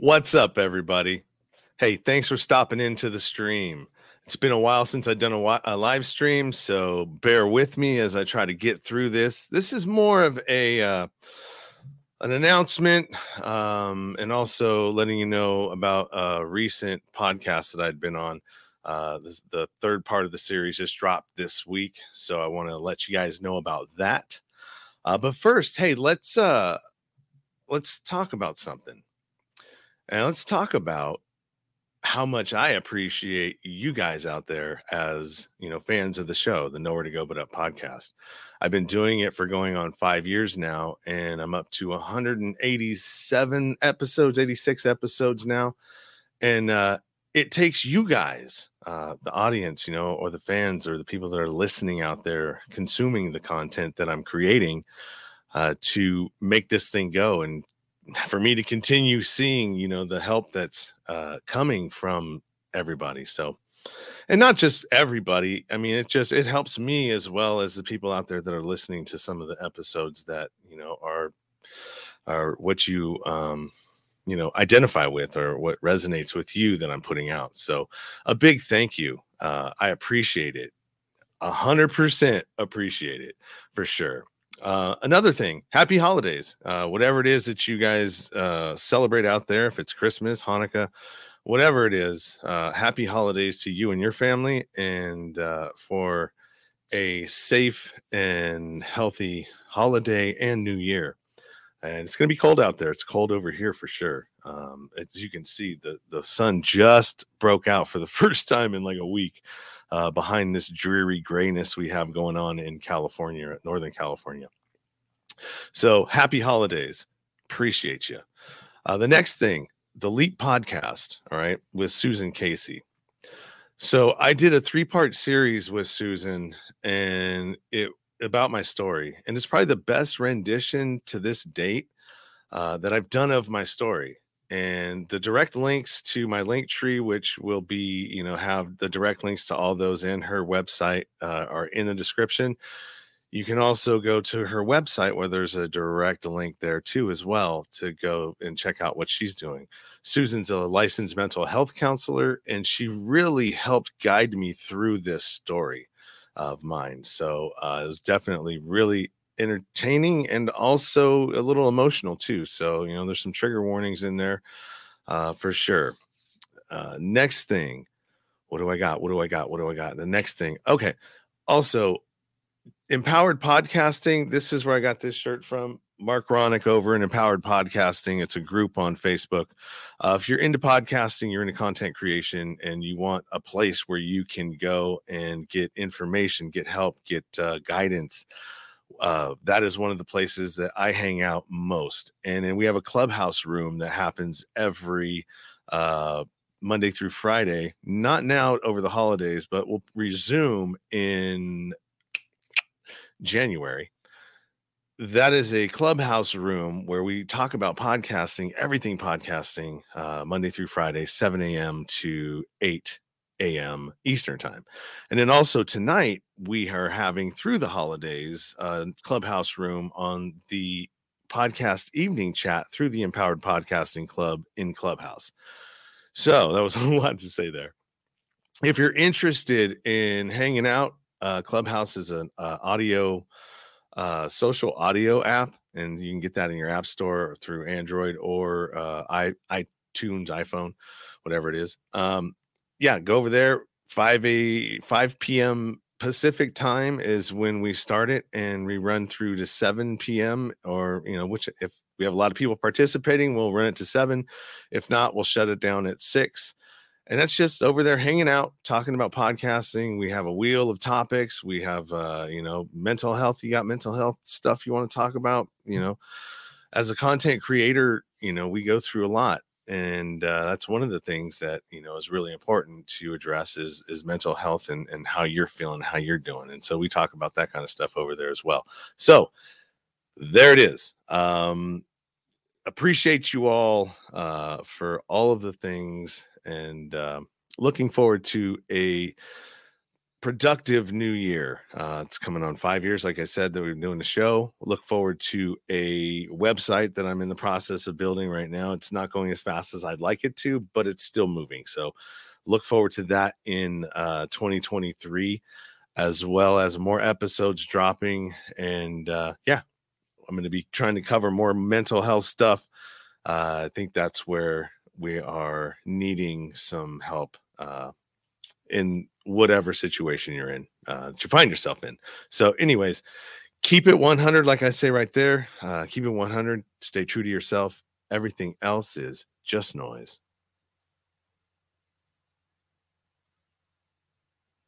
What's up, everybody? Hey, thanks for stopping into the stream. It's been a while since I've done a, a live stream, so bear with me as I try to get through this. This is more of a uh, an announcement, um, and also letting you know about a recent podcast that I'd been on. Uh, this, the third part of the series just dropped this week, so I want to let you guys know about that. Uh, but first, hey, let's uh, let's talk about something. And let's talk about how much I appreciate you guys out there as, you know, fans of the show, the Nowhere to Go But Up podcast. I've been doing it for going on five years now, and I'm up to 187 episodes, 86 episodes now. And uh, it takes you guys, uh, the audience, you know, or the fans or the people that are listening out there, consuming the content that I'm creating uh, to make this thing go and for me to continue seeing you know the help that's uh, coming from everybody so and not just everybody i mean it just it helps me as well as the people out there that are listening to some of the episodes that you know are are what you um you know identify with or what resonates with you that i'm putting out so a big thank you uh i appreciate it a hundred percent appreciate it for sure uh, another thing, happy holidays. Uh, whatever it is that you guys uh, celebrate out there, if it's Christmas, Hanukkah, whatever it is, uh, happy holidays to you and your family, and uh, for a safe and healthy holiday and new year. And it's going to be cold out there. It's cold over here for sure. Um, as you can see, the, the sun just broke out for the first time in like a week uh, behind this dreary grayness we have going on in California, Northern California. So happy holidays. Appreciate you. Uh, the next thing, the Leap podcast, all right, with Susan Casey. So I did a three part series with Susan and it about my story. And it's probably the best rendition to this date uh, that I've done of my story and the direct links to my link tree which will be you know have the direct links to all those in her website uh, are in the description you can also go to her website where there's a direct link there too as well to go and check out what she's doing susan's a licensed mental health counselor and she really helped guide me through this story of mine so uh, it was definitely really entertaining and also a little emotional too. So, you know, there's some trigger warnings in there uh, for sure. Uh, next thing, what do I got? What do I got? What do I got? The next thing, okay. Also, empowered podcasting. This is where I got this shirt from. Mark Ronick over in Empowered Podcasting. It's a group on Facebook. Uh, if you're into podcasting, you're into content creation, and you want a place where you can go and get information, get help, get uh, guidance, uh, that is one of the places that I hang out most. And then we have a clubhouse room that happens every uh, Monday through Friday, not now over the holidays, but we'll resume in January. That is a clubhouse room where we talk about podcasting, everything podcasting, uh, Monday through Friday, 7 a.m. to 8 a.m. Eastern time. And then also tonight, we are having through the holidays a clubhouse room on the podcast evening chat through the Empowered Podcasting Club in Clubhouse. So that was a lot to say there. If you're interested in hanging out, uh, Clubhouse is an uh, audio, uh, social audio app, and you can get that in your app store through Android or uh, i iTunes, iPhone, whatever it is. Um, yeah, go over there. 5 a 5 p.m. Pacific time is when we start it and we run through to 7 p.m. or you know, which if we have a lot of people participating, we'll run it to seven. If not, we'll shut it down at six. And that's just over there hanging out, talking about podcasting. We have a wheel of topics. We have uh, you know, mental health. You got mental health stuff you want to talk about, you know. As a content creator, you know, we go through a lot and uh, that's one of the things that you know is really important to address is is mental health and and how you're feeling how you're doing and so we talk about that kind of stuff over there as well so there it is um appreciate you all uh for all of the things and uh, looking forward to a productive new year. Uh, it's coming on five years, like I said, that we've been doing the show. Look forward to a website that I'm in the process of building right now. It's not going as fast as I'd like it to, but it's still moving. So look forward to that in uh, 2023, as well as more episodes dropping. And uh, yeah, I'm going to be trying to cover more mental health stuff. Uh, I think that's where we are needing some help uh, in whatever situation you're in, uh, that you find yourself in. So, anyways, keep it 100, like I say right there. Uh, keep it 100. Stay true to yourself. Everything else is just noise.